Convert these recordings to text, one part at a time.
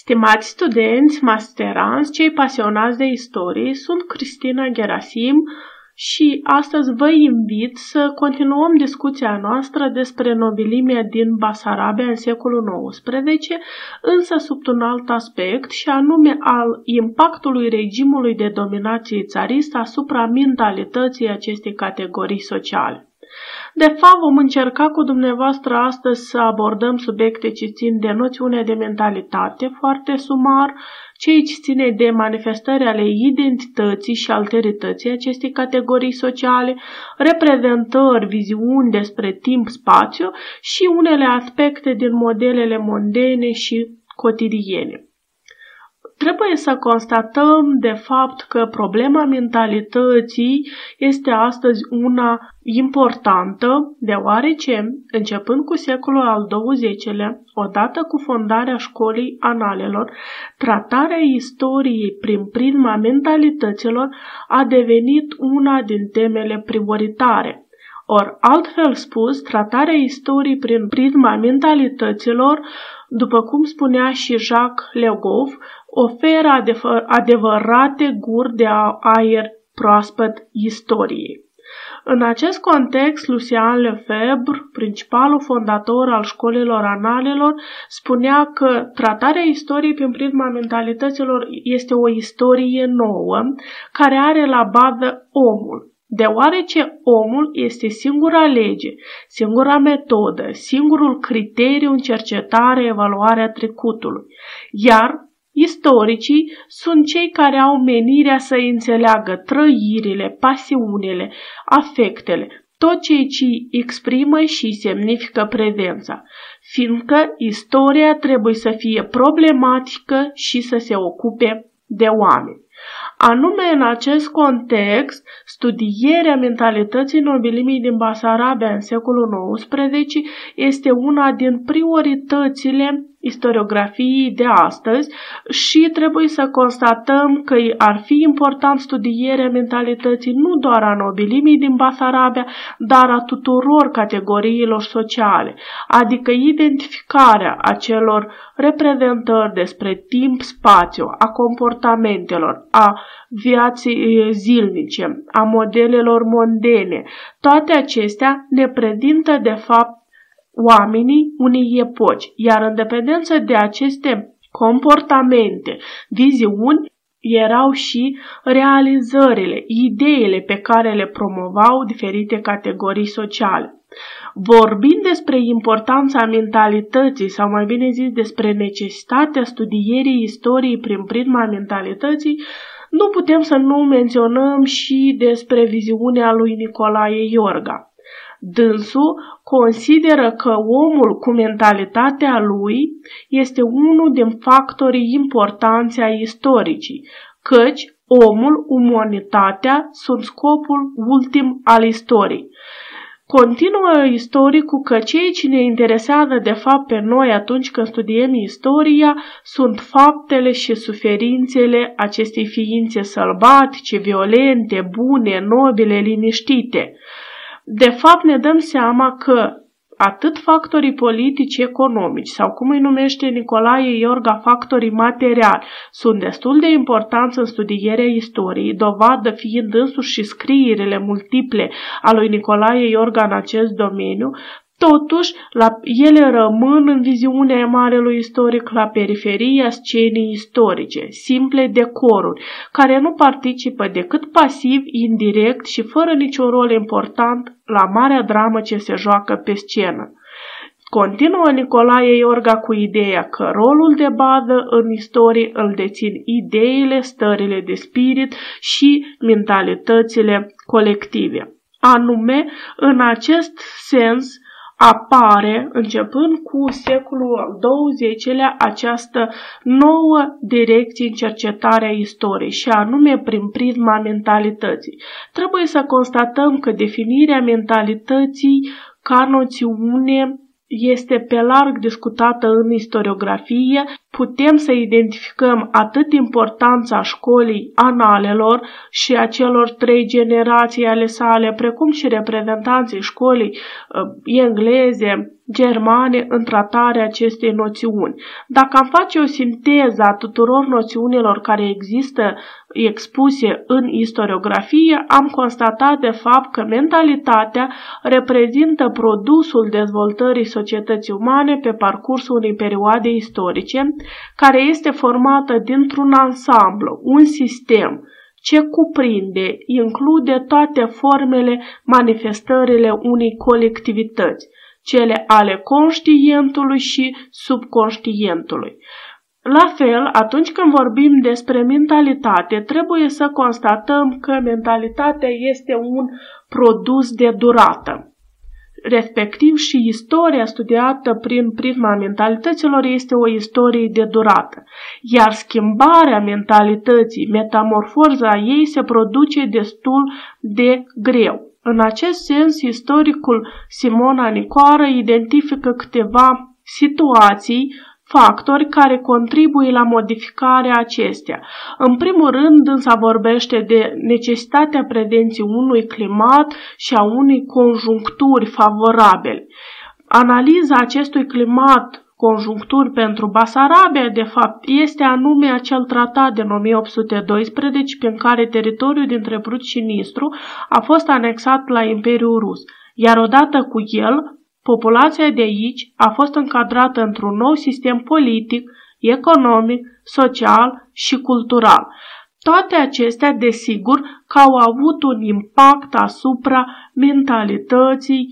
Stimați studenți, masteranți, cei pasionați de istorie, sunt Cristina Gerasim și astăzi vă invit să continuăm discuția noastră despre nobilimea din Basarabia în secolul XIX, însă sub un alt aspect și anume al impactului regimului de dominație țaristă asupra mentalității acestei categorii sociale. De fapt, vom încerca cu dumneavoastră astăzi să abordăm subiecte ce țin de noțiune de mentalitate foarte sumar, cei ce ține de manifestări ale identității și alterității acestei categorii sociale, reprezentări, viziuni despre timp-spațiu și unele aspecte din modelele mondene și cotidiene. Trebuie să constatăm de fapt că problema mentalității este astăzi una importantă, deoarece, începând cu secolul al XX-lea, odată cu fondarea școlii analelor, tratarea istoriei prin prisma mentalităților a devenit una din temele prioritare. Or, altfel spus, tratarea istoriei prin prisma mentalităților, după cum spunea și Jacques Legov, oferă adevărate guri de aer proaspăt istoriei. În acest context, Lucien Lefebvre, principalul fondator al școlilor analelor, spunea că tratarea istoriei prin prisma mentalităților este o istorie nouă care are la bază omul, deoarece omul este singura lege, singura metodă, singurul criteriu în cercetare, evaluarea trecutului, iar Istoricii sunt cei care au menirea să înțeleagă trăirile, pasiunile, afectele, tot ceea ce exprimă și semnifică prezența, fiindcă istoria trebuie să fie problematică și să se ocupe de oameni. Anume, în acest context, studierea mentalității nobilimii din Basarabia în secolul XIX este una din prioritățile istoriografiei de astăzi și trebuie să constatăm că ar fi important studierea mentalității nu doar a nobilimii din Basarabia, dar a tuturor categoriilor sociale, adică identificarea acelor reprezentări despre timp, spațiu, a comportamentelor, a viații zilnice, a modelelor mondene. Toate acestea ne prezintă de fapt oamenii unei epoci, iar în dependență de aceste comportamente, viziuni, erau și realizările, ideile pe care le promovau diferite categorii sociale. Vorbind despre importanța mentalității, sau mai bine zis despre necesitatea studierii istoriei prin prisma mentalității, nu putem să nu menționăm și despre viziunea lui Nicolae Iorga. Dânsul consideră că omul cu mentalitatea lui este unul din factorii importanți ai istoricii, căci omul, umanitatea sunt scopul ultim al istoriei. Continuă istoricul că cei ce ne interesează de fapt pe noi atunci când studiem istoria sunt faptele și suferințele acestei ființe sălbatice, violente, bune, nobile, liniștite. De fapt ne dăm seama că atât factorii politici, economici sau cum îi numește Nicolae Iorga factorii materiali sunt destul de importanți în studierea istoriei, dovadă fiind însuși și scrierile multiple a lui Nicolae Iorga în acest domeniu, Totuși, la, ele rămân în viziunea marelui istoric la periferia scenei istorice, simple decoruri, care nu participă decât pasiv, indirect și fără niciun rol important la marea dramă ce se joacă pe scenă. Continuă Nicolae Iorga cu ideea că rolul de bază în istorie îl dețin ideile, stările de spirit și mentalitățile colective. Anume, în acest sens, apare, începând cu secolul al XX-lea, această nouă direcție în cercetarea istoriei și anume prin prisma mentalității. Trebuie să constatăm că definirea mentalității ca noțiune este pe larg discutată în istoriografie, putem să identificăm atât importanța școlii analelor și a celor trei generații ale sale, precum și reprezentanții școlii uh, engleze, germane în tratarea acestei noțiuni. Dacă am face o sinteză a tuturor noțiunilor care există expuse în istoriografie, am constatat de fapt că mentalitatea reprezintă produsul dezvoltării societății umane pe parcursul unei perioade istorice, care este formată dintr-un ansamblu, un sistem, ce cuprinde, include toate formele, manifestările unei colectivități, cele ale conștientului și subconștientului. La fel, atunci când vorbim despre mentalitate, trebuie să constatăm că mentalitatea este un produs de durată. Respectiv și istoria studiată prin prisma mentalităților este o istorie de durată, iar schimbarea mentalității, metamorfoza ei se produce destul de greu. În acest sens, istoricul Simona Nicoară identifică câteva situații factori care contribuie la modificarea acestea. În primul rând, însă vorbește de necesitatea prezenței unui climat și a unei conjuncturi favorabile. Analiza acestui climat conjuncturi pentru Basarabia, de fapt, este anume acel tratat din 1812 prin care teritoriul dintre Brut și Nistru a fost anexat la Imperiul Rus, iar odată cu el, Populația de aici a fost încadrată într-un nou sistem politic, economic, social și cultural. Toate acestea, desigur, că au avut un impact asupra mentalității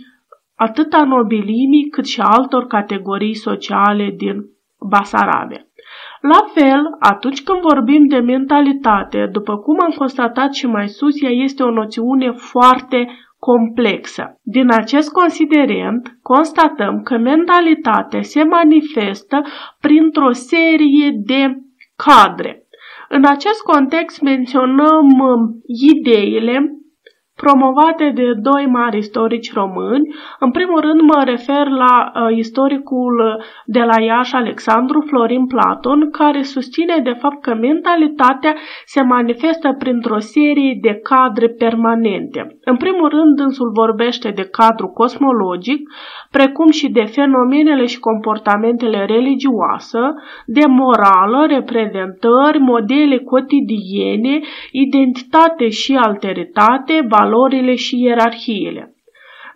atât a nobilimii cât și a altor categorii sociale din Basarabia. La fel, atunci când vorbim de mentalitate, după cum am constatat și mai sus, ea este o noțiune foarte complexă. Din acest considerent, constatăm că mentalitatea se manifestă printr-o serie de cadre. În acest context menționăm um, ideile promovate de doi mari istorici români. În primul rând mă refer la uh, istoricul de la Iași, Alexandru Florin Platon, care susține de fapt că mentalitatea se manifestă printr-o serie de cadre permanente. În primul rând, însul vorbește de cadru cosmologic, precum și de fenomenele și comportamentele religioase, de morală, reprezentări, modele cotidiene, identitate și alteritate, valorile și ierarhiile.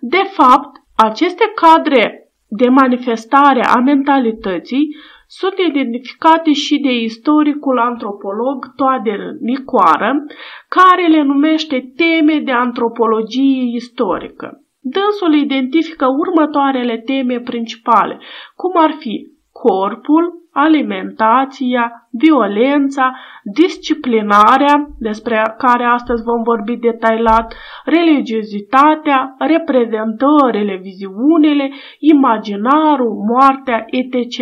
De fapt, aceste cadre de manifestare a mentalității sunt identificate și de istoricul antropolog Toader Nicoară, care le numește teme de antropologie istorică. Dânsul identifică următoarele teme principale, cum ar fi corpul, alimentația, violența, disciplinarea, despre care astăzi vom vorbi detailat, religiozitatea, reprezentările, viziunile, imaginarul, moartea, etc.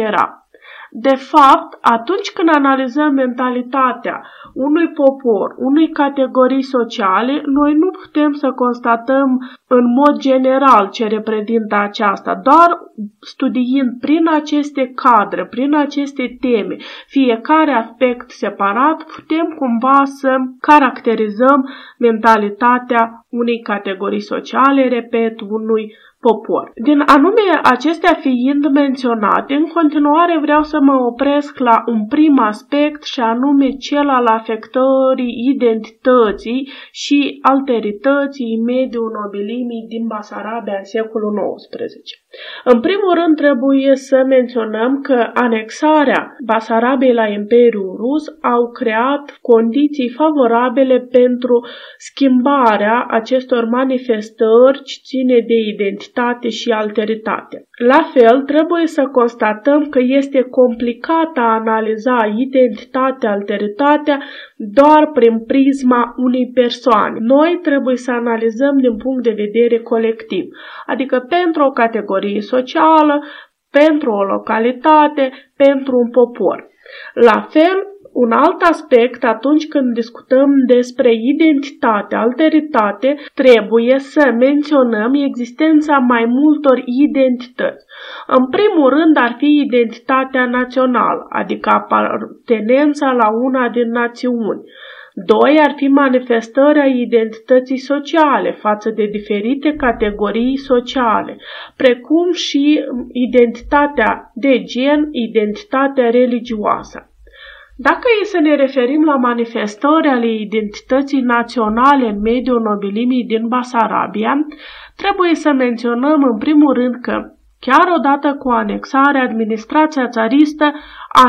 De fapt, atunci când analizăm mentalitatea unui popor, unei categorii sociale, noi nu putem să constatăm în mod general ce reprezintă aceasta, doar studiind prin aceste cadre, prin aceste teme, fiecare aspect separat, putem cumva să caracterizăm mentalitatea unei categorii sociale, repet, unui popor. Din anume acestea fiind menționate, în continuare vreau să mă opresc la un prim aspect și anume cel al afectării identității și alterității mediul nobilimii din Basarabia în secolul XIX. În primul rând trebuie să menționăm că anexarea Basarabiei la Imperiul Rus au creat condiții favorabile pentru schimbarea acestor manifestări ce ține de identitate și alteritate. La fel, trebuie să constatăm că este complicat a analiza identitatea, alteritatea doar prin prisma unei persoane. Noi trebuie să analizăm din punct de vedere colectiv, adică pentru o categorie socială, pentru o localitate, pentru un popor. La fel, un alt aspect atunci când discutăm despre identitate, alteritate, trebuie să menționăm existența mai multor identități. În primul rând ar fi identitatea națională, adică apartenența la una din națiuni. Doi ar fi manifestarea identității sociale față de diferite categorii sociale, precum și identitatea de gen, identitatea religioasă. Dacă e să ne referim la manifestări ale identității naționale în mediul nobilimii din Basarabia, trebuie să menționăm în primul rând că, chiar odată cu anexarea, administrația țaristă a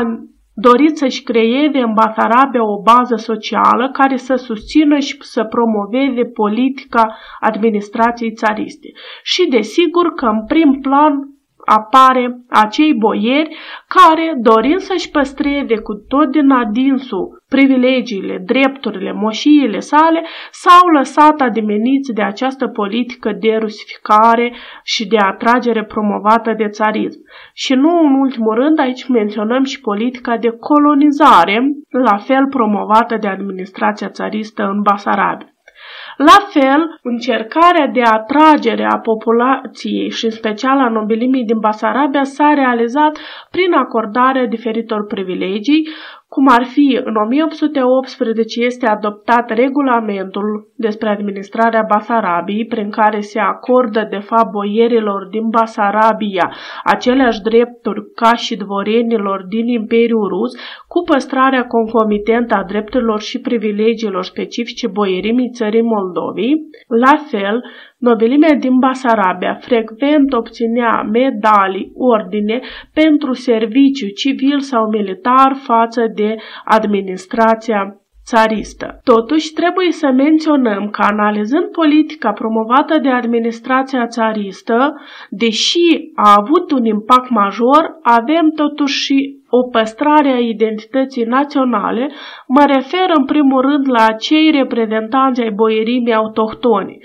dorit să-și creeze în Basarabia o bază socială care să susțină și să promoveze politica administrației țariste. Și desigur că în prim plan apare acei boieri care, dorind să-și păstreze cu tot din adinsul privilegiile, drepturile, moșiile sale, s-au lăsat adimeniți de această politică de rusificare și de atragere promovată de țarism. Și nu în ultimul rând, aici menționăm și politica de colonizare, la fel promovată de administrația țaristă în Basarabia. La fel, încercarea de atragere a populației și în special a nobilimii din Basarabia s-a realizat prin acordarea diferitor privilegii, cum ar fi în 1818 este adoptat regulamentul despre administrarea Basarabiei, prin care se acordă de fapt boierilor din Basarabia aceleași drepturi ca și dvorenilor din Imperiul Rus, cu păstrarea concomitentă a drepturilor și privilegiilor specifice boierimii țării Moldovii. La fel, Nobilimea din Basarabia frecvent obținea medalii, ordine pentru serviciu civil sau militar față de administrația țaristă. Totuși, trebuie să menționăm că analizând politica promovată de administrația țaristă, deși a avut un impact major, avem totuși și o păstrare a identității naționale, mă refer în primul rând la cei reprezentanți ai boierimii autohtoni.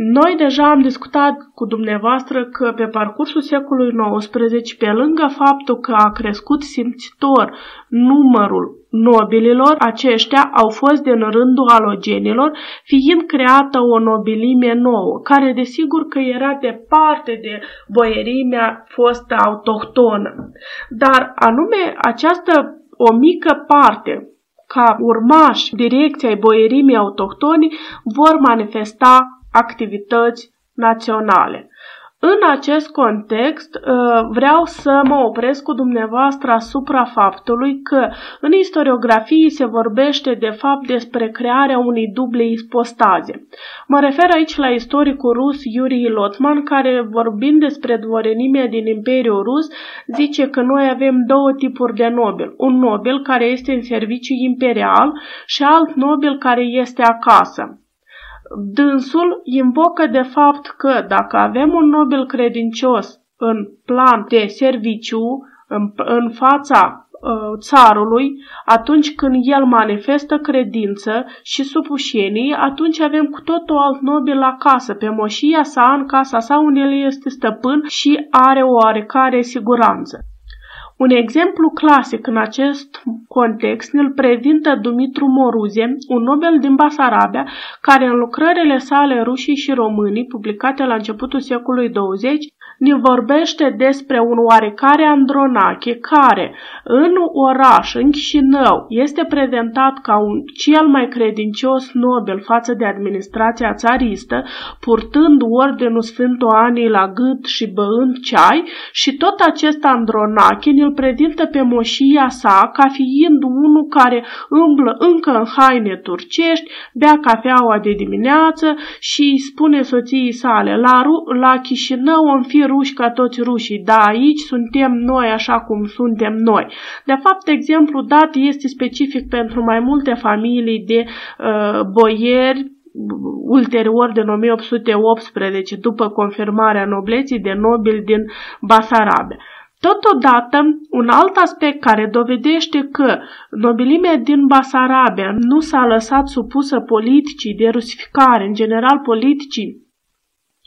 Noi deja am discutat cu dumneavoastră că pe parcursul secolului XIX, pe lângă faptul că a crescut simțitor numărul nobililor, aceștia au fost din rândul alogenilor, fiind creată o nobilime nouă, care desigur că era departe de boierimea fostă autohtonă. Dar anume această o mică parte ca urmași direcției boierimii autohtoni vor manifesta activități naționale. În acest context, uh, vreau să mă opresc cu dumneavoastră asupra faptului că în istoriografie se vorbește de fapt despre crearea unei duble ispostaze. Mă refer aici la istoricul rus Yuri Lotman, care vorbind despre dvorenimea din Imperiul Rus, zice că noi avem două tipuri de nobil. Un nobil care este în serviciu imperial și alt nobil care este acasă. Dânsul invocă de fapt că dacă avem un nobil credincios în plan de serviciu, în, în fața uh, țarului, atunci când el manifestă credință și supușenii, atunci avem cu totul alt nobil la casă, pe moșia sa, în casa sa, unde el este stăpân și are o oarecare siguranță. Un exemplu clasic în acest context îl prezintă Dumitru Moruze, un Nobel din Basarabia, care în lucrările sale rușii și românii, publicate la începutul secolului 20, ne vorbește despre un oarecare Andronache care, în oraș, în Chișinău, este prezentat ca un cel mai credincios Nobel față de administrația țaristă, purtând ordinul Sfântul Anii la gât și băând ceai și tot acest Andronache ne îl prezintă pe moșia sa ca fiind unul care umblă încă în haine turcești, bea cafeaua de dimineață și îi spune soției sale, la, la Chișinău am fi ruși ca toți rușii, da, aici suntem noi așa cum suntem noi. De fapt, exemplu dat este specific pentru mai multe familii de uh, boieri ulterior din 1818, după confirmarea nobleții de nobili din Basarabia. Totodată, un alt aspect care dovedește că nobilimea din Basarabia nu s-a lăsat supusă politicii de rusificare, în general politicii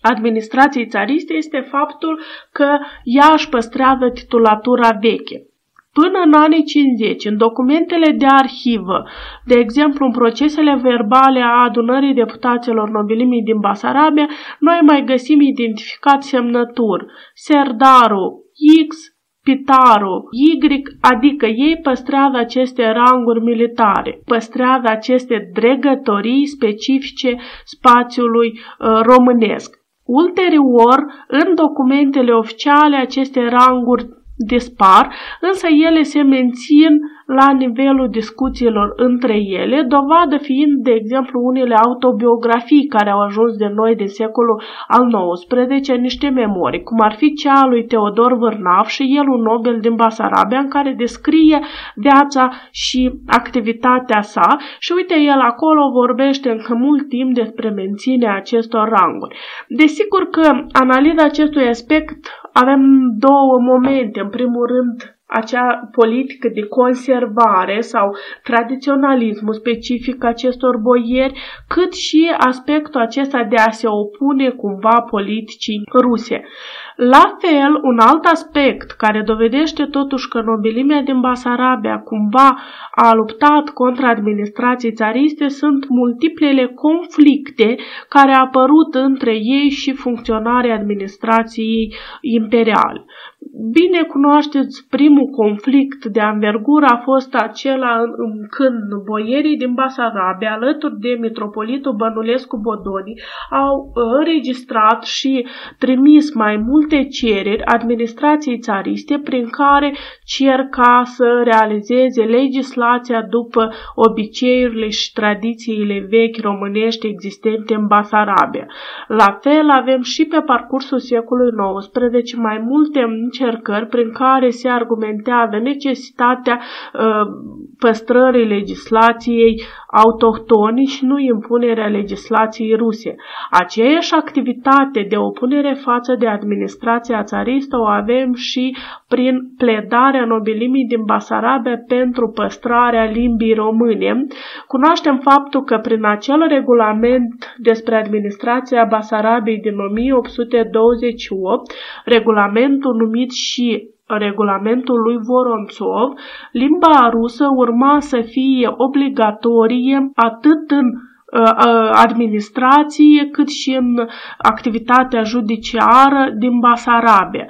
administrației țariste, este faptul că ea își păstrează titulatura veche. Până în anii 50, în documentele de arhivă, de exemplu în procesele verbale a adunării deputaților nobilimii din Basarabia, noi mai găsim identificat semnături Serdaru X, Pitaru, Y, adică ei păstrează aceste ranguri militare, păstrează aceste dregătorii specifice spațiului uh, românesc. Ulterior, în documentele oficiale, aceste ranguri dispar, însă ele se mențin la nivelul discuțiilor între ele, dovadă fiind, de exemplu, unele autobiografii care au ajuns de noi din secolul al XIX, niște memorii, cum ar fi cea a lui Teodor Vârnaf și el un Nobel din Basarabia, în care descrie viața și activitatea sa și uite, el acolo vorbește încă mult timp despre menținerea acestor ranguri. Desigur că analiza acestui aspect avem două momente. În primul rând, acea politică de conservare sau tradiționalismul specific acestor boieri, cât și aspectul acesta de a se opune cumva politicii ruse. La fel, un alt aspect care dovedește totuși că nobilimea din Basarabia cumva a luptat contra administrației țariste sunt multiplele conflicte care au apărut între ei și funcționarii administrației imperiale. Bine cunoașteți, primul conflict de anvergură a fost acela când boierii din Basarabia, alături de mitropolitul Bănulescu Bodoni, au înregistrat și trimis mai multe cereri administrației țariste prin care cer ca să realizeze legislația după obiceiurile și tradițiile vechi românești existente în Basarabia. La fel avem și pe parcursul secolului XIX mai multe încercări prin care se argumentează necesitatea uh, păstrării legislației autohtone și nu impunerea legislației ruse. Aceeași activitate de opunere față de administrația țaristă o avem și prin pledarea nobilimii din Basarabia pentru păstrarea limbii române. Cunoaștem faptul că prin acel regulament despre administrația Basarabiei din 1828, regulamentul numit și regulamentul lui Voronțov, limba rusă urma să fie obligatorie atât în uh, uh, administrație, cât și în activitatea judiciară din Basarabia,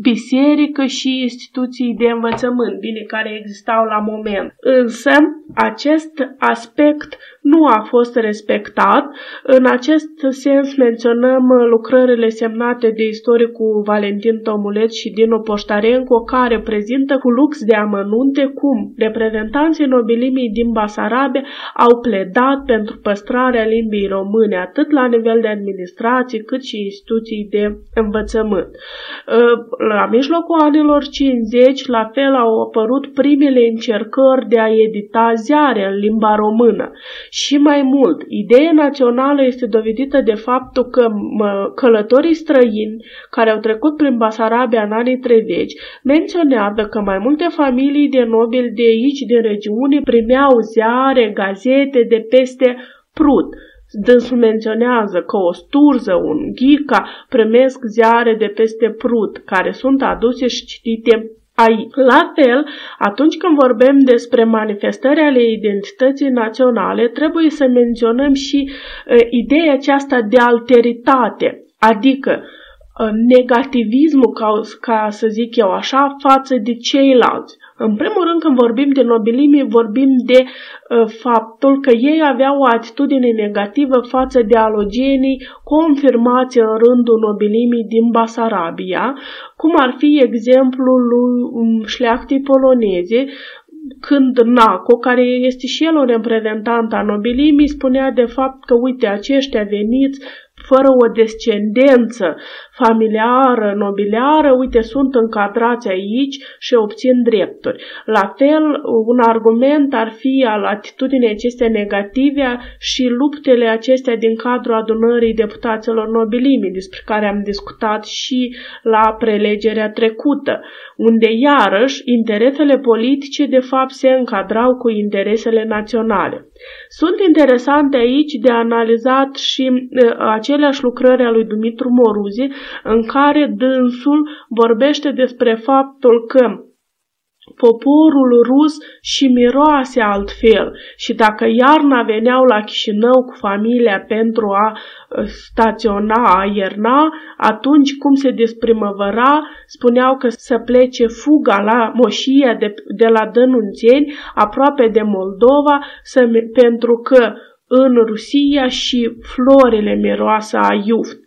biserică și instituții de învățământ, bine, care existau la moment. Însă, acest aspect nu a fost respectat. În acest sens menționăm lucrările semnate de istoricul Valentin Tomuleț și Dino Poștarenco, care prezintă cu lux de amănunte cum reprezentanții nobilimii din Basarabia au pledat pentru păstrarea limbii române, atât la nivel de administrație, cât și instituții de învățământ. La mijlocul anilor 50, la fel au apărut primele încercări de a edita ziare în limba română și mai mult, ideea națională este dovedită de faptul că călătorii străini care au trecut prin Basarabia în anii 30 menționează că mai multe familii de nobili de aici, din regiune, primeau ziare, gazete de peste Prut. Dânsul menționează că o sturză, un ghica, primesc ziare de peste Prut, care sunt aduse și citite aici. La fel, atunci când vorbim despre manifestări ale identității naționale, trebuie să menționăm și uh, ideea aceasta de alteritate, adică uh, negativismul, ca, ca să zic eu așa, față de ceilalți. În primul rând, când vorbim de nobilime, vorbim de uh, faptul că ei aveau o atitudine negativă față de alogenii confirmați în rândul nobilimii din Basarabia, cum ar fi exemplul lui um, șleachtii poloneze, când Naco, care este și el un reprezentant a nobilimii, spunea de fapt că, uite, aceștia veniți fără o descendență familiară, nobiliară, uite, sunt încadrați aici și obțin drepturi. La fel, un argument ar fi al atitudinii acestea negative și luptele acestea din cadrul adunării deputaților nobilimi, despre care am discutat și la prelegerea trecută, unde iarăși interesele politice de fapt se încadrau cu interesele naționale. Sunt interesante aici de analizat și uh, aceleași lucrări a lui Dumitru Moruzi, în care dânsul vorbește despre faptul că poporul rus și miroase altfel și dacă iarna veneau la Chișinău cu familia pentru a uh, staționa, a ierna, atunci cum se desprimăvăra, spuneau că să plece fuga la moșia de, de la Dănunțeni, aproape de Moldova, să, pentru că în Rusia și florile miroasă a iuft.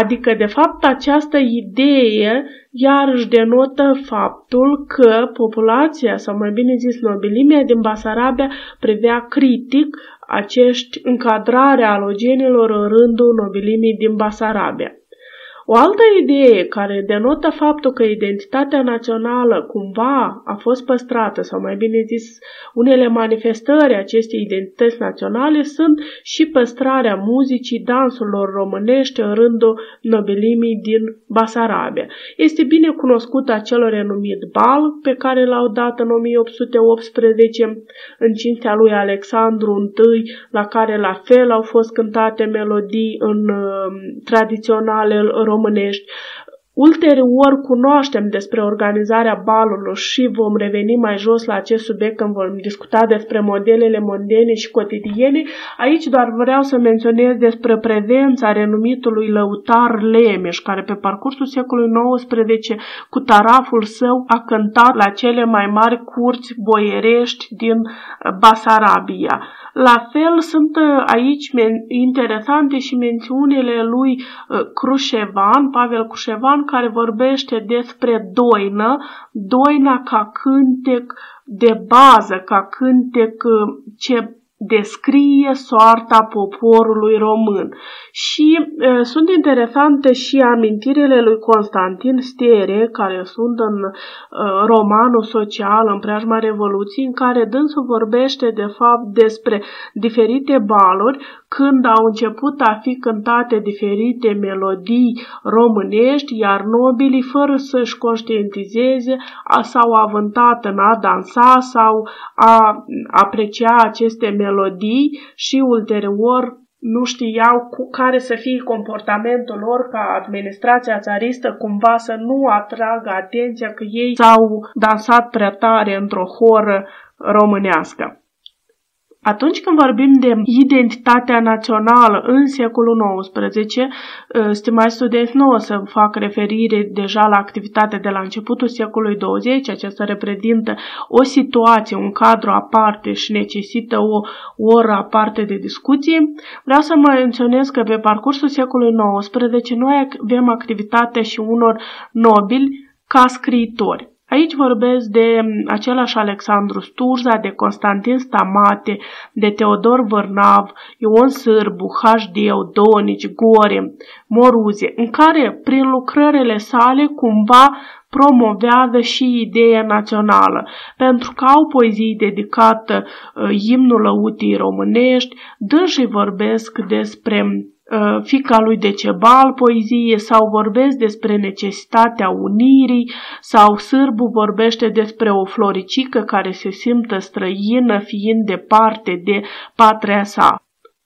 Adică, de fapt, această idee iarăși denotă faptul că populația, sau mai bine zis nobilimea din Basarabia, privea critic acești încadrare alogenilor în rândul nobilimii din Basarabia. O altă idee care denotă faptul că identitatea națională cumva a fost păstrată, sau mai bine zis, unele manifestări acestei identități naționale sunt și păstrarea muzicii, dansurilor românești în rândul nobilimii din Basarabia. Este bine cunoscut acel renumit bal pe care l-au dat în 1818 în cinstea lui Alexandru I, la care la fel au fost cântate melodii în uh, tradiționale românești. Ulterior cunoaștem despre organizarea balurilor și vom reveni mai jos la acest subiect când vom discuta despre modelele mondene și cotidiene. Aici doar vreau să menționez despre prezența renumitului lăutar Lemeș, care pe parcursul secolului XIX cu taraful său a cântat la cele mai mari curți boierești din Basarabia. La fel sunt uh, aici interesante și mențiunile lui uh, Crușevan, Pavel Crușevan, care vorbește despre doină, doina ca cântec de bază, ca cântec uh, ce descrie soarta poporului român. Și uh, sunt interesante și amintirile lui Constantin Stiere, care sunt în uh, romanul social, în preajma Revoluției, în care dânsul vorbește de fapt despre diferite baluri, când au început a fi cântate diferite melodii românești, iar nobilii, fără să-și conștientizeze, s-au avântat în a dansa sau a aprecia aceste melodii și ulterior nu știau cu care să fie comportamentul lor ca administrația țaristă cumva să nu atragă atenția că ei s-au dansat prea tare într-o horă românească. Atunci când vorbim de identitatea națională în secolul XIX, ă, stimați studenți, nu o să fac referire deja la activitatea de la începutul secolului 20, acesta reprezintă o situație, un cadru aparte și necesită o oră aparte de discuție. Vreau să mă menționez că pe parcursul secolului XIX noi avem activitatea și unor nobili ca scriitori. Aici vorbesc de mm, același Alexandru Sturza, de Constantin Stamate, de Teodor Vârnav, Ion Sârbu, Hașdeu, Donici, Gore, Moruze, în care, prin lucrările sale, cumva promovează și ideea națională, pentru că au poezii dedicată uh, imnul lăutii românești, dânsii vorbesc despre Uh, fica lui Decebal poezie sau vorbesc despre necesitatea unirii sau Sârbu vorbește despre o floricică care se simtă străină fiind departe de patria sa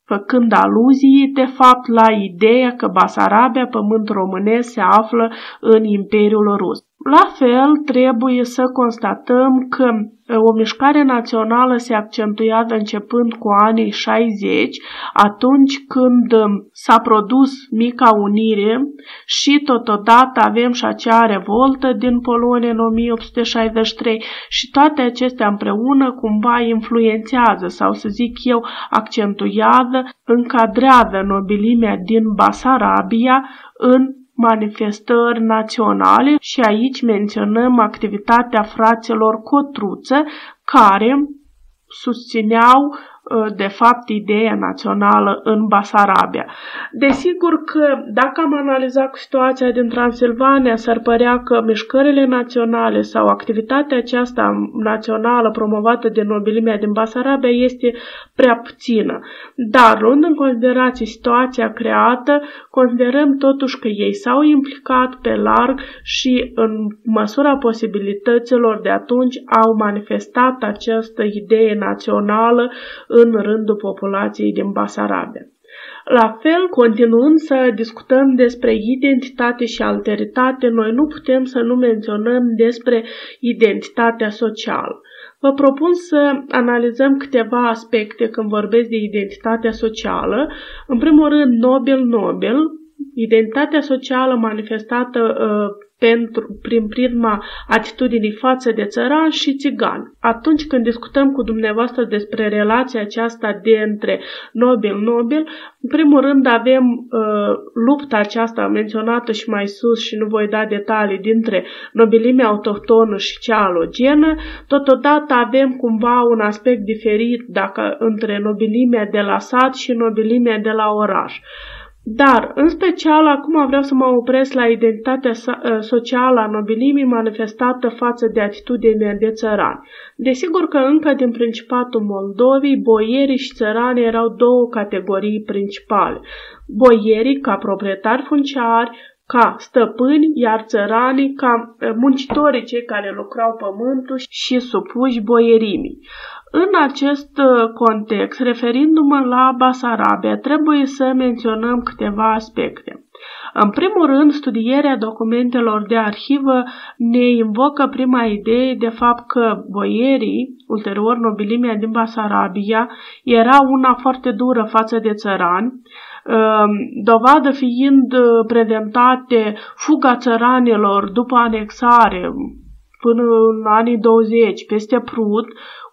făcând aluzii, de fapt, la ideea că Basarabia, pământ românesc, se află în Imperiul Rus. La fel, trebuie să constatăm că o mișcare națională se accentuează începând cu anii 60, atunci când s-a produs mica unire și totodată avem și acea revoltă din Polonia în 1863 și toate acestea împreună cumva influențează sau să zic eu accentuează, încadrează nobilimea din Basarabia în manifestări naționale și aici menționăm activitatea fraților Cotruță care susțineau Uh, de fapt ideea națională în Basarabia. Desigur că dacă am analizat situația din Transilvania, s-ar părea că mișcările naționale sau activitatea aceasta națională promovată de nobilimea din Basarabia este prea puțină. Dar, luând în considerație situația creată, considerăm totuși că ei s-au implicat pe larg și în măsura posibilităților de atunci au manifestat această idee națională în rândul populației din Basarabia. La fel, continuând să discutăm despre identitate și alteritate, noi nu putem să nu menționăm despre identitatea socială. Vă propun să analizăm câteva aspecte când vorbesc de identitatea socială. În primul rând, Nobel-Nobel, identitatea socială manifestată uh, pentru, prin prisma atitudinii față de țăran și țigan. Atunci când discutăm cu dumneavoastră despre relația aceasta de între Nobel-Nobel, în primul rând avem uh, lupta aceasta menționată și mai sus și nu voi da detalii dintre nobilimea autohtonă și cea alogenă, totodată avem cumva un aspect diferit dacă între nobilimea de la sat și nobilimea de la oraș. Dar, în special, acum vreau să mă opresc la identitatea ă, socială a nobilimii manifestată față de atitudinea de țărani. Desigur că încă din Principatul Moldovii, boierii și țăranii erau două categorii principale. Boierii ca proprietari funciari, ca stăpâni, iar țăranii ca ă, muncitorii cei care lucrau pământul și supuși boierimii. În acest uh, context, referindu-mă la Basarabia, trebuie să menționăm câteva aspecte. În primul rând, studierea documentelor de arhivă ne invocă prima idee de fapt că boierii, ulterior nobilimea din Basarabia, era una foarte dură față de țărani, um, dovadă fiind uh, prezentate fuga țăranilor după anexare până în anii 20 peste Prut,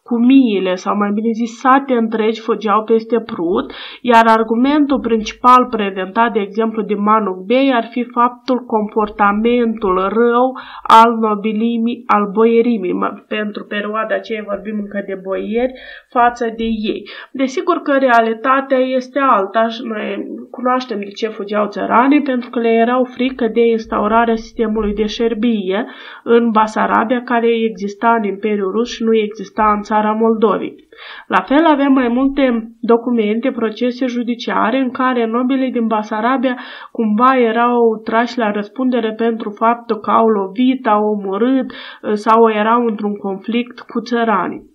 cu miile sau mai bine zis sate întregi fugeau peste Prut, iar argumentul principal prezentat, de exemplu, de Manuk Bey ar fi faptul comportamentul rău al nobilimii, al boierimii, pentru perioada aceea vorbim încă de boieri, față de ei. Desigur că realitatea este alta și noi cunoaștem de ce fugeau țăranii, pentru că le erau frică de instaurarea sistemului de șerbie în Basarabia, care exista în Imperiul Rus și nu exista în țara Moldovei. La fel avem mai multe documente, procese judiciare în care nobilii din Basarabia cumva erau trași la răspundere pentru faptul că au lovit, au omorât sau erau într-un conflict cu țăranii.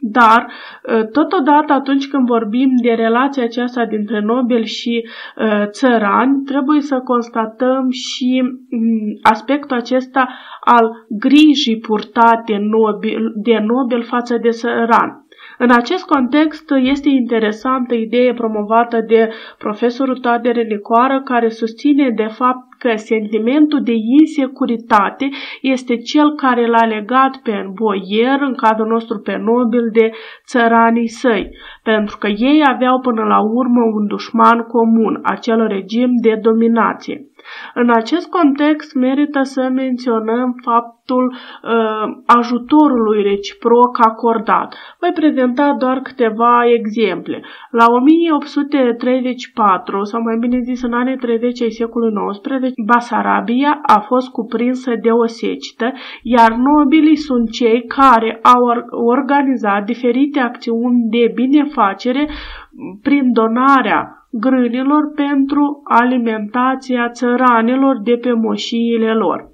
Dar, ă, totodată, atunci când vorbim de relația aceasta dintre nobel și uh, țărani, trebuie să constatăm și um, aspectul acesta al grijii purtate nobel, de nobel față de țărani. În acest context este interesantă ideea promovată de profesorul Tadere Nicoară, care susține de fapt că sentimentul de insecuritate este cel care l-a legat pe boier, în cadrul nostru pe nobil, de țăranii săi, pentru că ei aveau până la urmă un dușman comun, acel regim de dominație. În acest context merită să menționăm faptul uh, ajutorului reciproc acordat. Voi prezenta doar câteva exemple. La 1834, sau mai bine zis în anii 30 ai secolului XIX, Basarabia a fost cuprinsă de o secetă, iar nobilii sunt cei care au organizat diferite acțiuni de binefacere prin donarea grânilor pentru alimentația țăranilor de pe moșiile lor.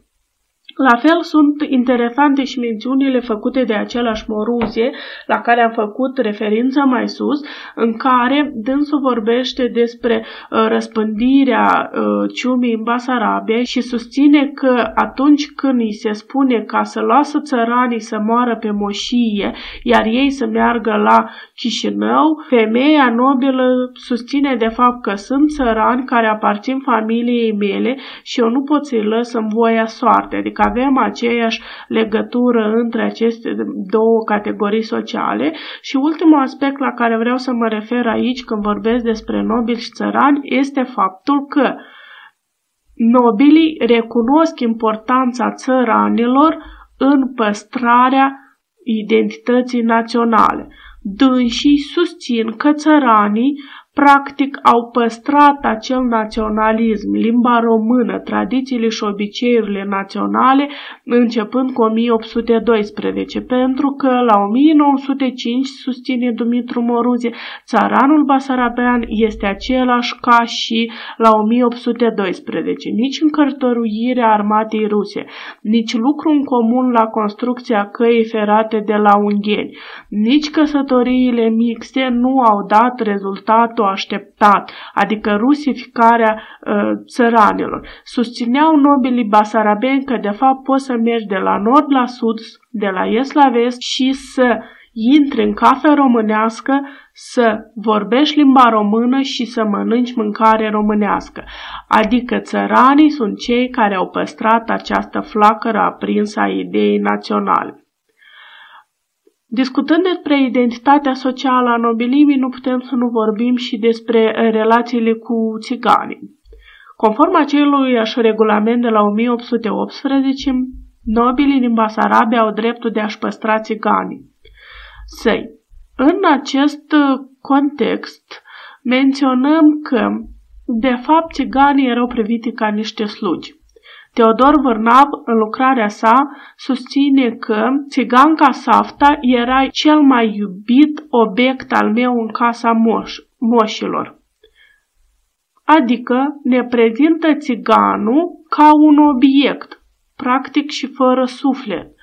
La fel sunt interesante și mențiunile făcute de același Moruzie, la care am făcut referință mai sus, în care dânsul vorbește despre uh, răspândirea uh, ciumii în Basarabia și susține că atunci când îi se spune ca să lasă țăranii să moară pe moșie, iar ei să meargă la Chișinău, femeia nobilă susține de fapt că sunt țărani care aparțin familiei mele și eu nu pot să-i lăs în voia soarte, adică avem aceeași legătură între aceste două categorii sociale și ultimul aspect la care vreau să mă refer aici când vorbesc despre nobili și țărani este faptul că nobilii recunosc importanța țăranilor în păstrarea identității naționale. Dânsii susțin că țăranii practic au păstrat acel naționalism, limba română, tradițiile și obiceiurile naționale, începând cu 1812, pentru că la 1905, susține Dumitru Moruzie, țaranul basarabean este același ca și la 1812. Nici încărtăruirea armatei ruse, nici lucru în comun la construcția căii ferate de la ungheni, nici căsătoriile mixte nu au dat rezultatul efectul așteptat, adică rusificarea uh, țăranilor. Susțineau nobilii basarabeni că de fapt poți să mergi de la nord la sud, de la est la vest și să intri în cafe românească, să vorbești limba română și să mănânci mâncare românească. Adică țăranii sunt cei care au păstrat această flacără aprinsă a ideii naționale. Discutând despre identitatea socială a nobilimii, nu putem să nu vorbim și despre relațiile cu țiganii. Conform acelui așa regulament de la 1818, nobilii din Basarabia au dreptul de a-și păstra țiganii săi. În acest context, menționăm că, de fapt, țiganii erau privite ca niște slugi. Teodor Vârnab, în lucrarea sa, susține că țiganca Safta era cel mai iubit obiect al meu în casa moș, moșilor. Adică ne prezintă țiganul ca un obiect, practic și fără suflet.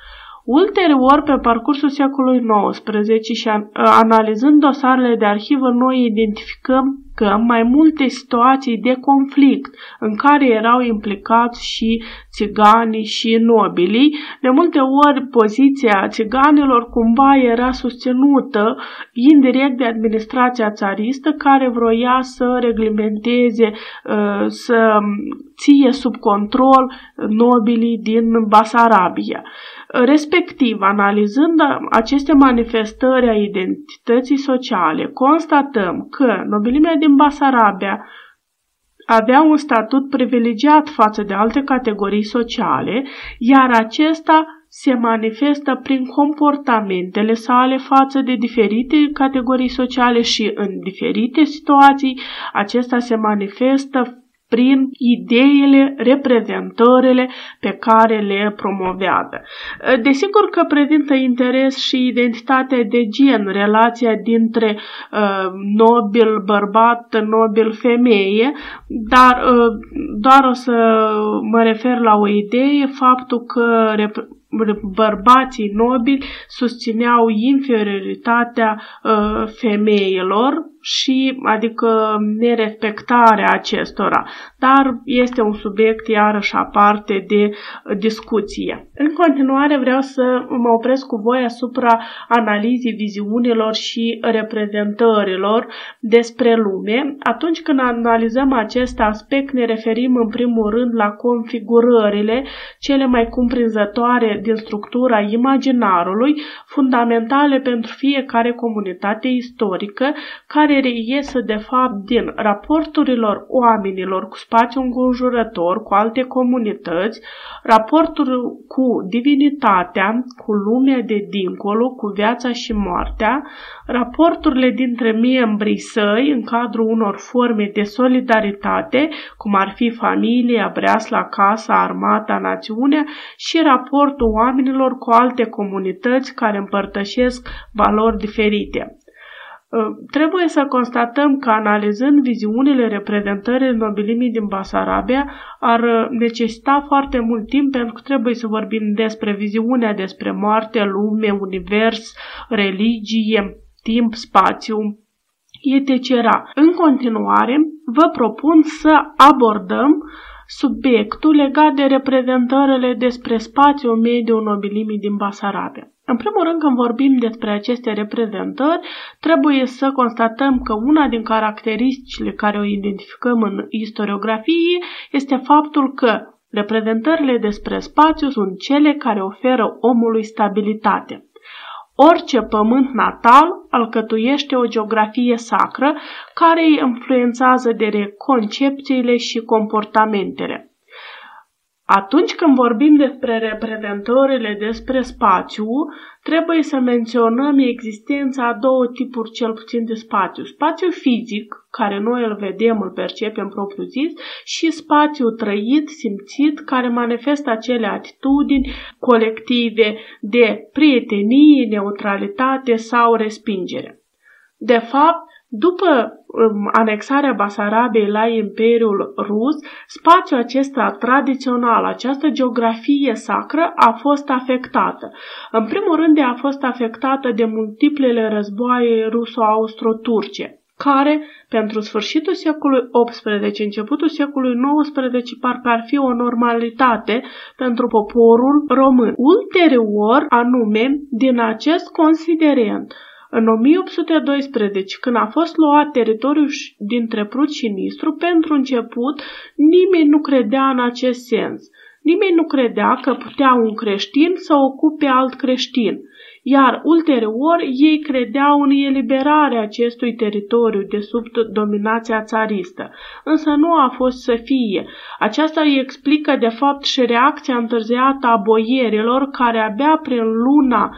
Ulterior, pe parcursul secolului XIX și analizând dosarele de arhivă, noi identificăm că mai multe situații de conflict în care erau implicați și țiganii și nobilii, de multe ori poziția țiganilor cumva era susținută indirect de administrația țaristă care vroia să reglementeze, uh, să ție sub control nobilii din Basarabia. Respectiv, analizând aceste manifestări a identității sociale, constatăm că nobilimea din Basarabia avea un statut privilegiat față de alte categorii sociale, iar acesta se manifestă prin comportamentele sale față de diferite categorii sociale și în diferite situații. Acesta se manifestă prin ideile, reprezentările pe care le promovează. Desigur că prezintă interes și identitatea de gen, relația dintre uh, nobil bărbat, nobil femeie, dar uh, doar o să mă refer la o idee, faptul că rep- bărbații nobili susțineau inferioritatea uh, femeilor și adică nerespectarea acestora, dar este un subiect iarăși aparte de discuție. În continuare vreau să mă opresc cu voi asupra analizii viziunilor și reprezentărilor despre lume. Atunci când analizăm acest aspect ne referim în primul rând la configurările cele mai cumprinzătoare din structura imaginarului, fundamentale pentru fiecare comunitate istorică, care reiese de fapt din raporturilor oamenilor cu spațiul înconjurător, cu alte comunități, raportul cu divinitatea, cu lumea de dincolo, cu viața și moartea, raporturile dintre membrii săi în cadrul unor forme de solidaritate, cum ar fi familia, breasla, casa, armata, națiunea și raportul oamenilor cu alte comunități care împărtășesc valori diferite. Ă, trebuie să constatăm că analizând viziunile reprezentării nobilimii din Basarabia ar necesita foarte mult timp pentru că trebuie să vorbim despre viziunea despre moarte, lume, univers, religie, timp, spațiu, etc. În continuare, vă propun să abordăm subiectul legat de reprezentările despre spațiul mediu nobilimii din Basarabia. În primul rând, când vorbim despre aceste reprezentări, trebuie să constatăm că una din caracteristicile care o identificăm în istoriografie este faptul că reprezentările despre spațiu sunt cele care oferă omului stabilitate. Orice pământ natal alcătuiește o geografie sacră care îi influențează de concepțiile și comportamentele. Atunci când vorbim despre reprezentările despre spațiu, trebuie să menționăm existența a două tipuri cel puțin de spațiu. Spațiu fizic, care noi îl vedem, îl percepem propriu zis, și spațiu trăit, simțit, care manifestă acele atitudini colective de prietenie, neutralitate sau respingere. De fapt, după um, anexarea Basarabiei la Imperiul Rus, spațiul acesta tradițional, această geografie sacră a fost afectată. În primul rând, a fost afectată de multiplele războaie ruso-austro-turce care, pentru sfârșitul secolului XVIII, începutul secolului XIX, parcă ar fi o normalitate pentru poporul român. Ulterior, anume, din acest considerent, în 1812, când a fost luat teritoriul dintre Prut și Nistru, pentru început, nimeni nu credea în acest sens. Nimeni nu credea că putea un creștin să ocupe alt creștin iar ulterior ei credeau în eliberarea acestui teritoriu de sub dominația țaristă. Însă nu a fost să fie. Aceasta îi explică de fapt și reacția întârziată a boierilor care abia prin luna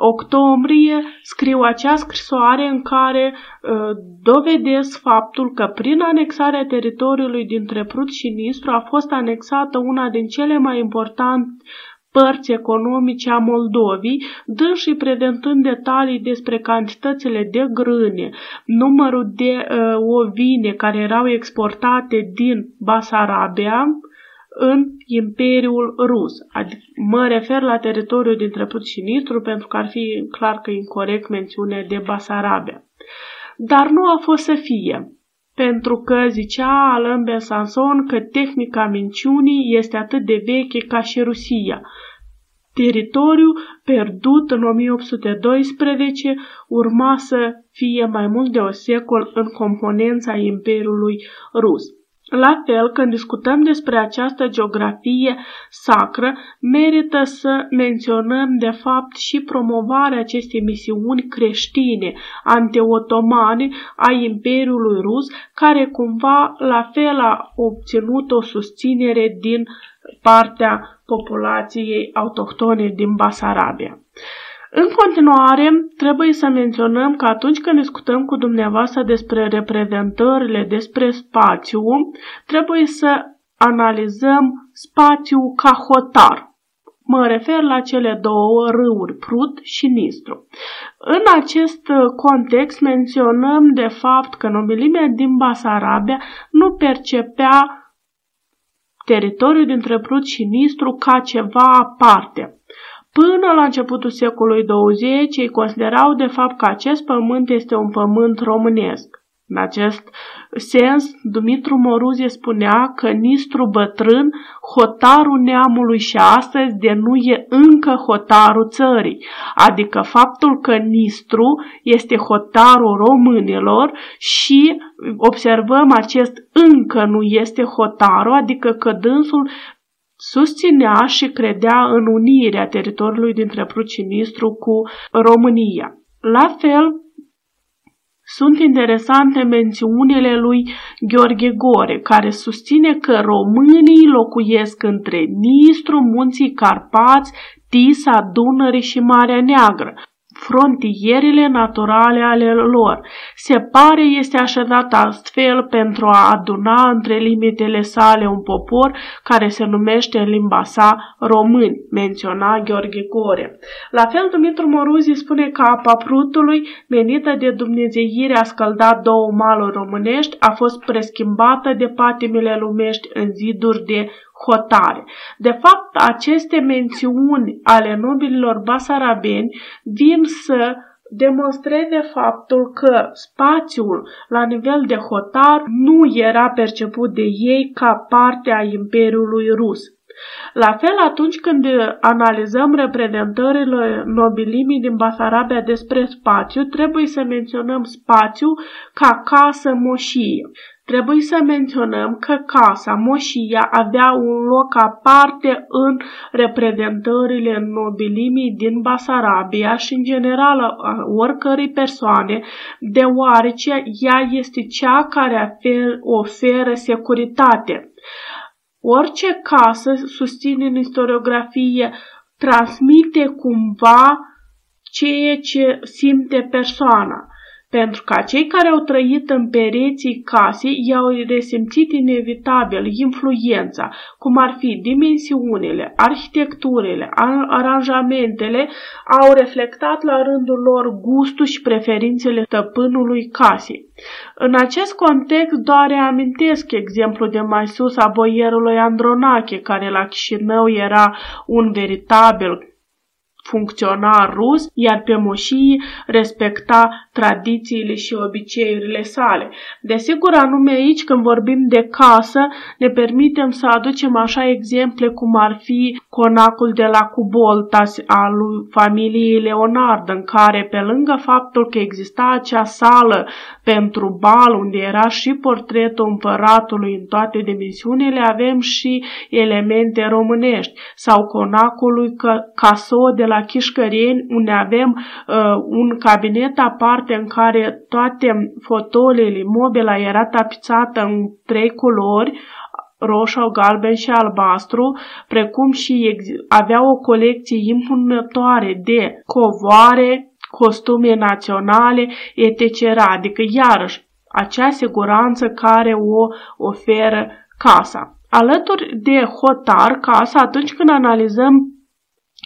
octombrie scriu acea scrisoare în care uh, dovedesc faptul că prin anexarea teritoriului dintre Prut și Nistru a fost anexată una din cele mai importante părți economice a Moldovii, și prezentând detalii despre cantitățile de grâne, numărul de uh, ovine care erau exportate din Basarabia în Imperiul Rus. Adică mă refer la teritoriul dintre Put și Nistru pentru că ar fi clar că incorrect mențiune de Basarabia. Dar nu a fost să fie pentru că zicea Alain Besançon că tehnica minciunii este atât de veche ca și Rusia. Teritoriu pierdut în 1812 urma să fie mai mult de o secol în componența Imperiului Rus. La fel, când discutăm despre această geografie sacră, merită să menționăm de fapt și promovarea acestei misiuni creștine anteotomane a Imperiului Rus, care cumva la fel a obținut o susținere din partea populației autohtone din Basarabia. În continuare, trebuie să menționăm că atunci când discutăm cu dumneavoastră despre reprezentările despre spațiu, trebuie să analizăm spațiul ca hotar. Mă refer la cele două râuri, Prut și Nistru. În acest context menționăm de fapt că nobilimea din Basarabia nu percepea teritoriul dintre Prut și Nistru ca ceva aparte. Până la începutul secolului 20, ei considerau de fapt că acest pământ este un pământ românesc. În acest sens, Dumitru Moruzie spunea că Nistru bătrân, hotarul neamului și astăzi de nu e încă hotarul țării, adică faptul că Nistru este hotarul românilor și observăm acest încă nu este hotarul, adică că dânsul susținea și credea în unirea teritoriului dintre Prucinistru cu România. La fel, sunt interesante mențiunile lui Gheorghe Gore, care susține că românii locuiesc între Nistru, Munții Carpați, Tisa, Dunăre și Marea Neagră, frontierele naturale ale lor. Se pare este așezat astfel pentru a aduna între limitele sale un popor care se numește în limba sa români, menționa Gheorghe Gore. La fel, Dumitru Moruzi spune că apa prutului, menită de dumnezeire a scăldat două maluri românești, a fost preschimbată de patimile lumești în ziduri de hotare. De fapt, aceste mențiuni ale nobililor basarabeni vin să demonstreze faptul că spațiul la nivel de hotar nu era perceput de ei ca parte a Imperiului Rus. La fel, atunci când analizăm reprezentările nobilimii din Basarabia despre spațiu, trebuie să menționăm spațiu ca casă moșie. Trebuie să menționăm că casa Moșia avea un loc aparte în reprezentările nobilimii din Basarabia și în general a oricărei persoane, deoarece ea este cea care oferă securitate. Orice casă, susține în istoriografie, transmite cumva ceea ce simte persoana pentru ca cei care au trăit în pereții casei i-au resimțit inevitabil influența, cum ar fi dimensiunile, arhitecturile, aranjamentele, au reflectat la rândul lor gustul și preferințele stăpânului casei. În acest context doar reamintesc exemplul de mai sus a boierului Andronache, care la Chișinău era un veritabil funcționar rus, iar pe moșii respecta tradițiile și obiceiurile sale. Desigur, anume aici, când vorbim de casă, ne permitem să aducem așa exemple cum ar fi conacul de la Cuboltas al lui familiei Leonard, în care, pe lângă faptul că exista acea sală pentru bal, unde era și portretul împăratului în toate dimensiunile, avem și elemente românești, sau conacul lui Caso de la Chișcăreni, unde avem uh, un cabinet aparte în care toate fotolele, mobila era tapizată în trei culori, roșu, galben și albastru, precum și avea o colecție impunătoare de covoare, costume naționale, etc. Adică, iarăși, acea siguranță care o oferă casa. Alături de hotar, casa, atunci când analizăm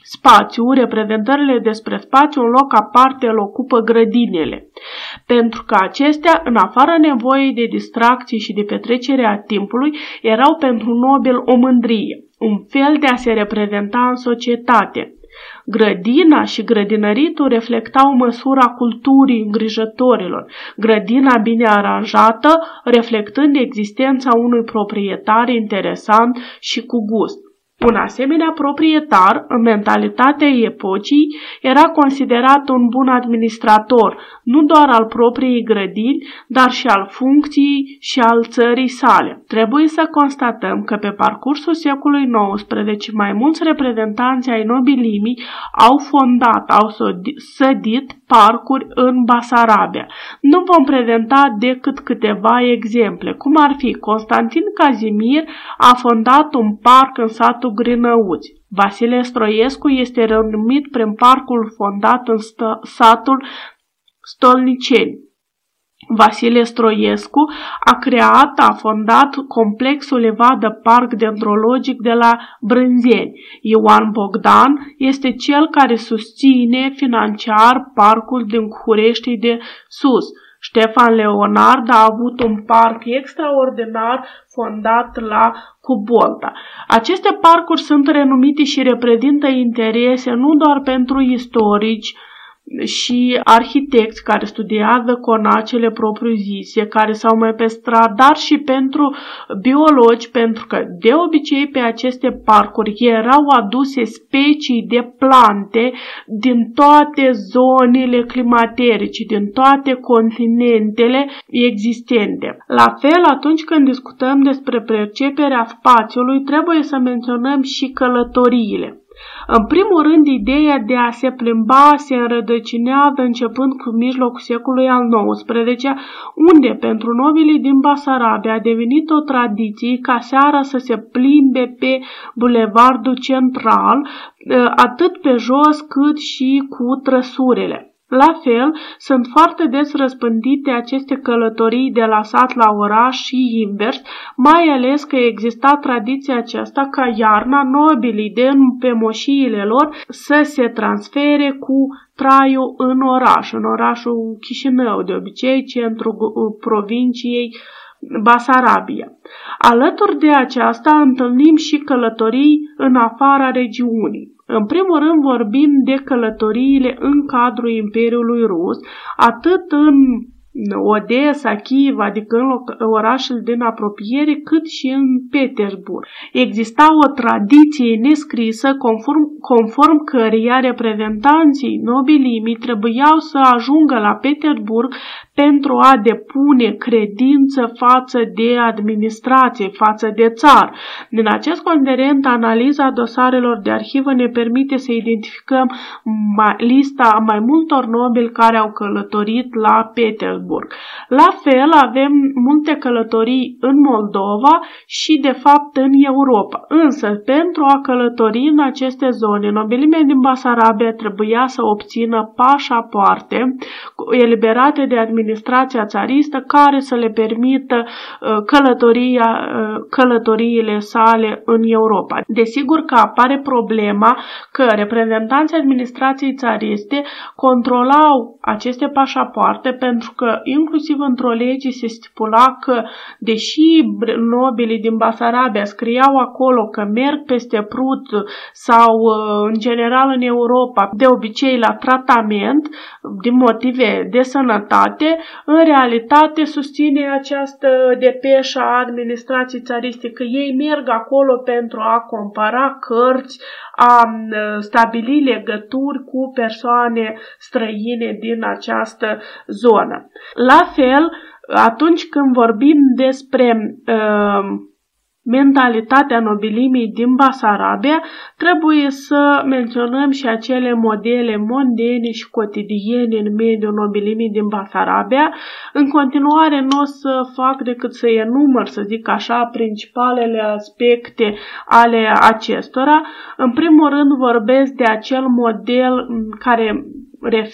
spațiu, reprezentările despre spațiu, un loc aparte îl ocupă grădinile, pentru că acestea, în afara nevoii de distracție și de petrecere a timpului, erau pentru nobil o mândrie, un fel de a se reprezenta în societate. Grădina și grădinăritul reflectau măsura culturii îngrijătorilor, grădina bine aranjată reflectând existența unui proprietar interesant și cu gust. Un asemenea proprietar, în mentalitatea epocii, era considerat un bun administrator, nu doar al propriei grădini, dar și al funcției și al țării sale. Trebuie să constatăm că pe parcursul secolului XIX mai mulți reprezentanți ai nobilimii au fondat, au sădit parcuri în Basarabia. Nu vom prezenta decât câteva exemple, cum ar fi Constantin Cazimir a fondat un parc în satul Grânăuți. Vasile Stroiescu este renumit prin parcul fondat în satul Stolniceni. Vasile Stroiescu a creat, a fondat complexul Evadă Parc Dendrologic de la Brânzeni. Ioan Bogdan este cel care susține financiar parcul din Curești de Sus. Ștefan Leonard a avut un parc extraordinar fondat la Cubolta. Aceste parcuri sunt renumite și reprezintă interese nu doar pentru istorici, și arhitecți care studiază conacele propriu-zise, care s-au mai pestrat, dar și pentru biologi, pentru că de obicei pe aceste parcuri erau aduse specii de plante din toate zonele climaterice, din toate continentele existente. La fel, atunci când discutăm despre perceperea spațiului, trebuie să menționăm și călătoriile. În primul rând, ideea de a se plimba se înrădăcinează începând cu mijlocul secolului al XIX, unde pentru nobilii din Basarabia a devenit o tradiție ca seara să se plimbe pe bulevardul central, atât pe jos cât și cu trăsurile. La fel, sunt foarte des răspândite aceste călătorii de la sat la oraș și invers, mai ales că exista tradiția aceasta ca iarna nobilii de pe moșiile lor să se transfere cu traiul în oraș, în orașul Chișinău, de obicei centrul provinciei Basarabia. Alături de aceasta întâlnim și călătorii în afara regiunii. În primul rând vorbim de călătoriile în cadrul Imperiului Rus, atât în Odessa, Kiev, adică în orașele din apropiere, cât și în Petersburg. Exista o tradiție nescrisă conform, conform căreia reprezentanții nobilimii trebuiau să ajungă la Petersburg pentru a depune credință față de administrație, față de țar. Din acest considerent, analiza dosarelor de arhivă ne permite să identificăm lista mai multor nobili care au călătorit la Petersburg. La fel, avem multe călătorii în Moldova și, de fapt, în Europa. Însă, pentru a călători în aceste zone, nobilimea din Basarabia trebuia să obțină pașapoarte eliberate de administrația țaristă care să le permită uh, călătoria, uh, călătoriile sale în Europa. Desigur că apare problema că reprezentanții administrației țariste controlau aceste pașapoarte pentru că inclusiv într-o lege se stipula că deși nobilii din Basarabia scriau acolo că merg peste Prut sau uh, în general în Europa de obicei la tratament din motive de sănătate, în realitate susține această depeșă a administrației țariste că ei merg acolo pentru a compara cărți, a stabili legături cu persoane străine din această zonă. La fel, atunci când vorbim despre uh, mentalitatea nobilimii din Basarabia, trebuie să menționăm și acele modele mondene și cotidiene în mediul nobilimii din Basarabia. În continuare nu o să fac decât să enumăr, să zic așa, principalele aspecte ale acestora. În primul rând vorbesc de acel model care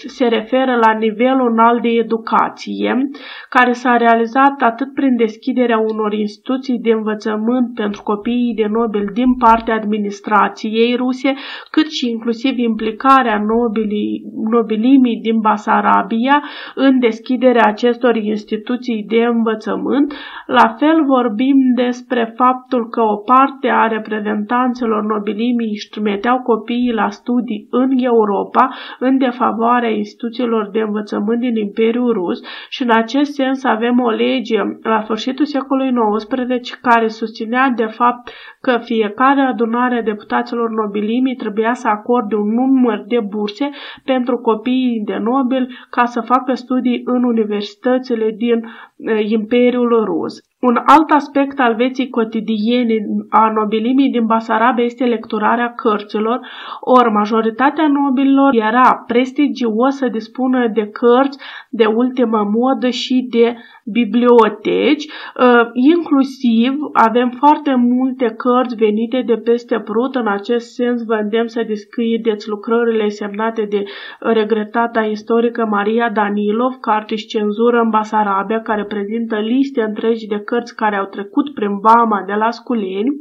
se referă la nivelul înalt de educație, care s-a realizat atât prin deschiderea unor instituții de învățământ pentru copiii de nobel din partea administrației ruse, cât și inclusiv implicarea nobilii, nobilimii din Basarabia în deschiderea acestor instituții de învățământ. La fel vorbim despre faptul că o parte a reprezentanților nobilimii își trimiteau copiii la studii în Europa în defavoarea favoarea instituțiilor de învățământ din Imperiul Rus și în acest sens avem o lege la sfârșitul secolului XIX care susținea de fapt că fiecare adunare a deputaților nobilimii trebuia să acorde un număr de burse pentru copiii de nobel ca să facă studii în universitățile din eh, Imperiul Rus. Un alt aspect al vieții cotidiene a nobilimii din Basarabia este lecturarea cărților, ori majoritatea nobililor era prestigios să dispună de cărți de ultimă modă și de biblioteci, uh, inclusiv avem foarte multe cărți venite de peste Prut, în acest sens vă îndemn să descrieți lucrările semnate de regretata istorică Maria Danilov, carte și cenzură în Basarabia, care prezintă liste întregi de cărți care au trecut prin Bama de la Sculeni.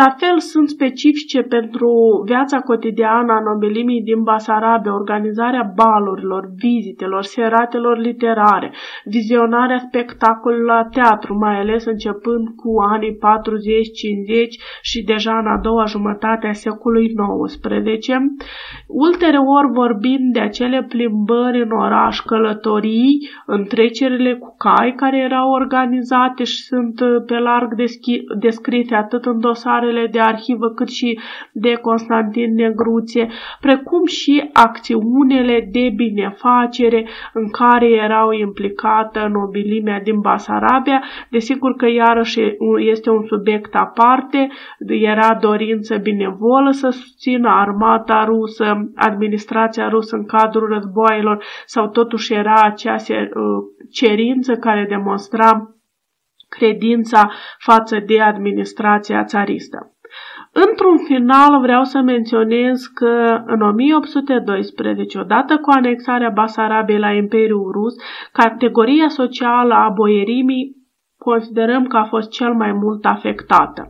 La fel sunt specifice pentru viața cotidiană a nobilimii din Basarabia, organizarea balurilor, vizitelor, seratelor literare, vizionarea spectacolul la teatru, mai ales începând cu anii 40-50 și deja în a doua jumătate a secolului XIX. Ulterior vorbim de acele plimbări în oraș, călătorii, întrecerile cu cai care erau organizate și sunt pe larg descrise atât în dosarele de arhivă cât și de Constantin Negruție, precum și acțiunile de binefacere în care erau implicată nobilii mărimea din Basarabia, desigur că iarăși este un subiect aparte, era dorință binevolă să susțină armata rusă, administrația rusă în cadrul războaielor sau totuși era acea cerință care demonstra credința față de administrația țaristă. Într-un final vreau să menționez că în 1812, odată cu anexarea Basarabiei la Imperiul Rus, categoria socială a boierimii considerăm că a fost cel mai mult afectată.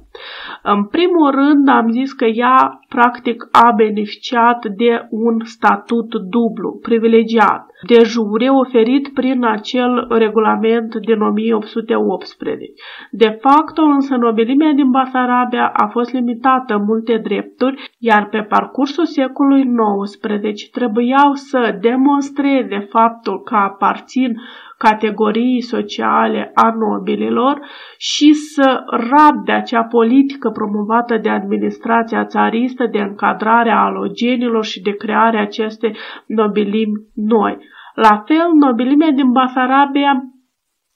În primul rând am zis că ea practic a beneficiat de un statut dublu, privilegiat, de jure oferit prin acel regulament din 1818. De fapt, însă nobilimea din Basarabia a fost limitată în multe drepturi, iar pe parcursul secolului XIX trebuiau să demonstreze faptul că aparțin categorii sociale a nobililor și să rabde acea politică promovată de administrația țaristă de încadrare a alogenilor și de crearea acestei nobilimi noi. La fel, nobilimea din Basarabia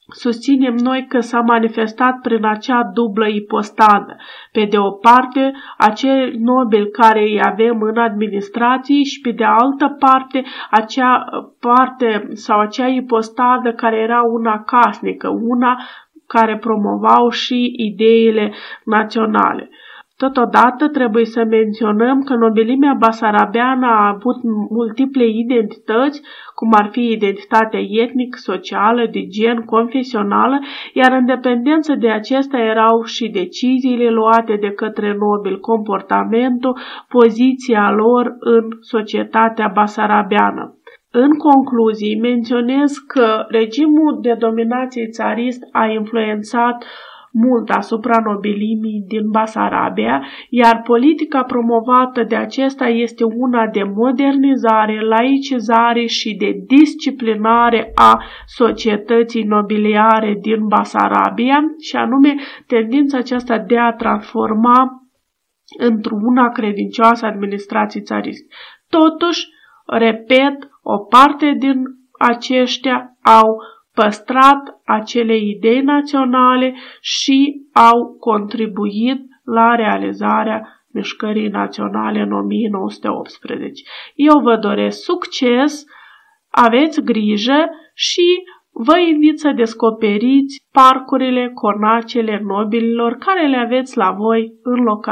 Susținem noi că s-a manifestat prin acea dublă ipostadă. Pe de o parte, acei nobili care îi avem în administrație și pe de altă parte, acea parte sau acea ipostadă care era una casnică, una care promovau și ideile naționale. Totodată trebuie să menționăm că nobilimea basarabeană a avut multiple identități, cum ar fi identitatea etnică, socială, de gen, confesională, iar în dependență de acesta erau și deciziile luate de către nobil, comportamentul, poziția lor în societatea basarabeană. În concluzii, menționez că regimul de dominație țarist a influențat mult asupra nobilimii din Basarabia, iar politica promovată de acesta este una de modernizare, laicizare și de disciplinare a societății nobiliare din Basarabia, și anume tendința aceasta de a transforma într-una credincioasă administrații țarist. Totuși, repet, o parte din aceștia au păstrat acele idei naționale și au contribuit la realizarea mișcării naționale în 1918. Eu vă doresc succes, aveți grijă și vă invit să descoperiți parcurile, conacele nobililor care le aveți la voi în localitate.